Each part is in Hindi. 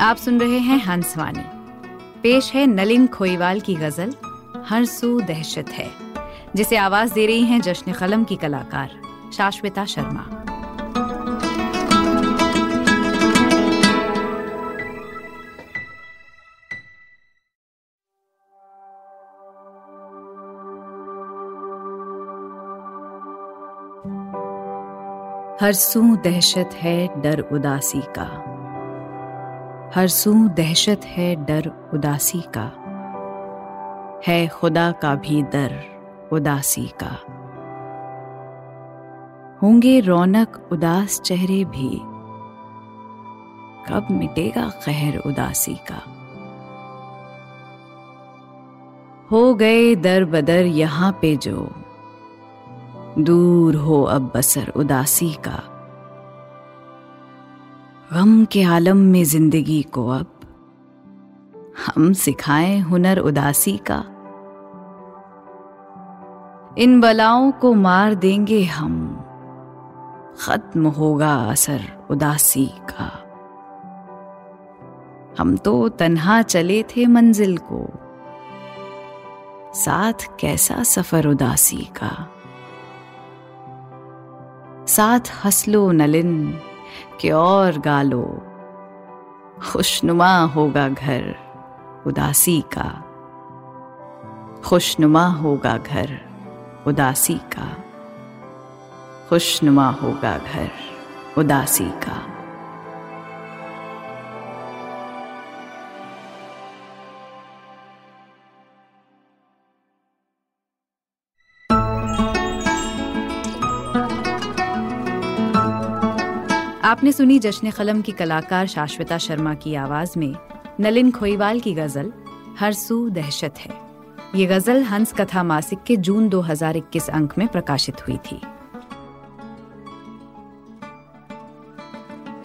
आप सुन रहे हैं हंसवाणी। पेश है नलिन खोईवाल की गज़ल हर सू दहशत है, जिसे आवाज़ दे रही हैं जश्न कलम की कलाकार, शाश्विता शर्मा। हर सू दहशत है डर उदासी का। हर सू दहशत है डर उदासी का। है खुदा का भी दर उदासी का। होंगे रौनक उदास चेहरे भी। कब मिटेगा कहर उदासी का। हो गए दर बदर यहाँ पे जो। दूर हो अब बसर उदासी का। गम के आलम में ज़िंदगी को अब हम सिखाएँ हुनर उदासी का। इन बलाओं को मार देंगे हम। खत्म होगा असर उदासी का। हम तो तन्हा चले थे मंजिल को। साथ कैसा सफ़र उदासी का। साथ हंसलो नलिन के और गा लो। खुशनुमा होगा घर, उदासी का। खुशनुमा होगा घर, उदासी का। खुशनुमा होगा घर, उदासी का। आपने सुनी जश्न कलम की कलाकार शाश्विता शर्मा की आवाज़ में नलिन खोईवाल की गज़ल, हर सू दहशत है। ये गज़ल हंस कथा मासिक के जून 2021 अंक में प्रकाशित हुई थी।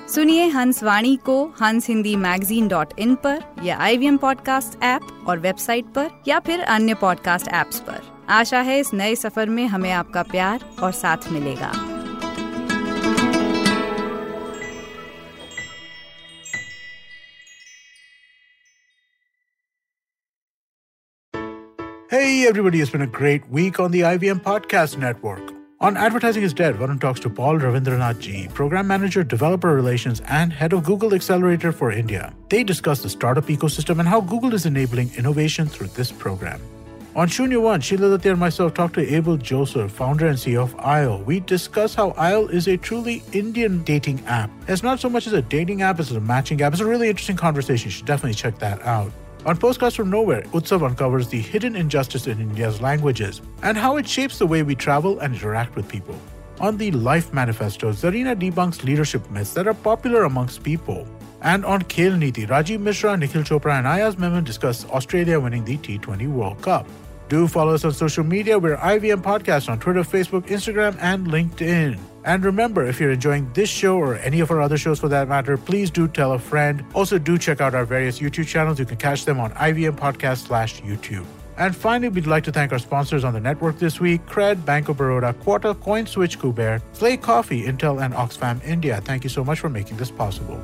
सुनिए हंस वाणी को हंस हिंदी मैगजीन डॉट इन पर या आई वी पॉडकास्ट ऐप और वेबसाइट पर या फिर अन्य पॉडकास्ट ऐप्स पर। आशा है इस नए सफ़र में हमें आपका प्यार और साथ मिलेगा। Hey, everybody, it's been a great week on the IVM Podcast Network. On Advertising is Dead, Varun talks to Paul Ravindranath G, Program Manager, Developer Relations, and Head of Google Accelerator for India. They discuss the startup ecosystem and how Google is enabling innovation through this program. On Shunya One, Sheila and myself talk to Abel Joseph, founder and CEO of ISLE. We discuss how ISLE is a truly Indian dating app. It's not so much as a dating app, it's a matching app. It's a really interesting conversation. You should definitely check that out. On Postcards from Nowhere, Utsav uncovers the hidden injustice in India's languages and how it shapes the way we travel and interact with people. On the Life Manifesto, Zarina debunks leadership myths that are popular amongst people. And on Khel Niti, Rajiv Mishra, Nikhil Chopra, and Ayaz Memon discuss Australia winning the T20 World Cup. Do follow us on social media. We're IVM Podcast on Twitter, Facebook, Instagram, and LinkedIn. And remember, if you're enjoying this show or any of our other shows for that matter, please do tell a friend. Also, do check out our various YouTube channels. You can catch them on IVM Podcast slash YouTube. And finally, we'd like to thank our sponsors on the network this week Cred, Bank of Baroda, Quota, CoinSwitch, Kuber, Slay Coffee, Intel, and Oxfam India. Thank you so much for making this possible.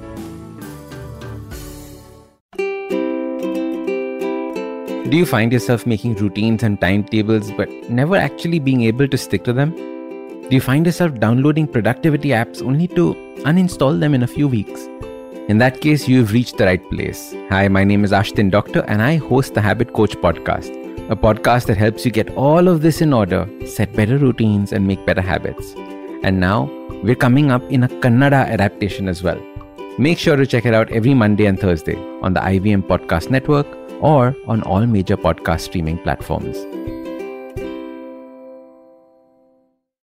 Do you find yourself making routines and timetables but never actually being able to stick to them? Do you find yourself downloading productivity apps only to uninstall them in a few weeks? In that case, you've reached the right place. Hi, my name is Ashtin Doctor, and I host the Habit Coach podcast, a podcast that helps you get all of this in order, set better routines, and make better habits. And now, we're coming up in a Kannada adaptation as well. Make sure to check it out every Monday and Thursday on the IVM Podcast Network or on all major podcast streaming platforms.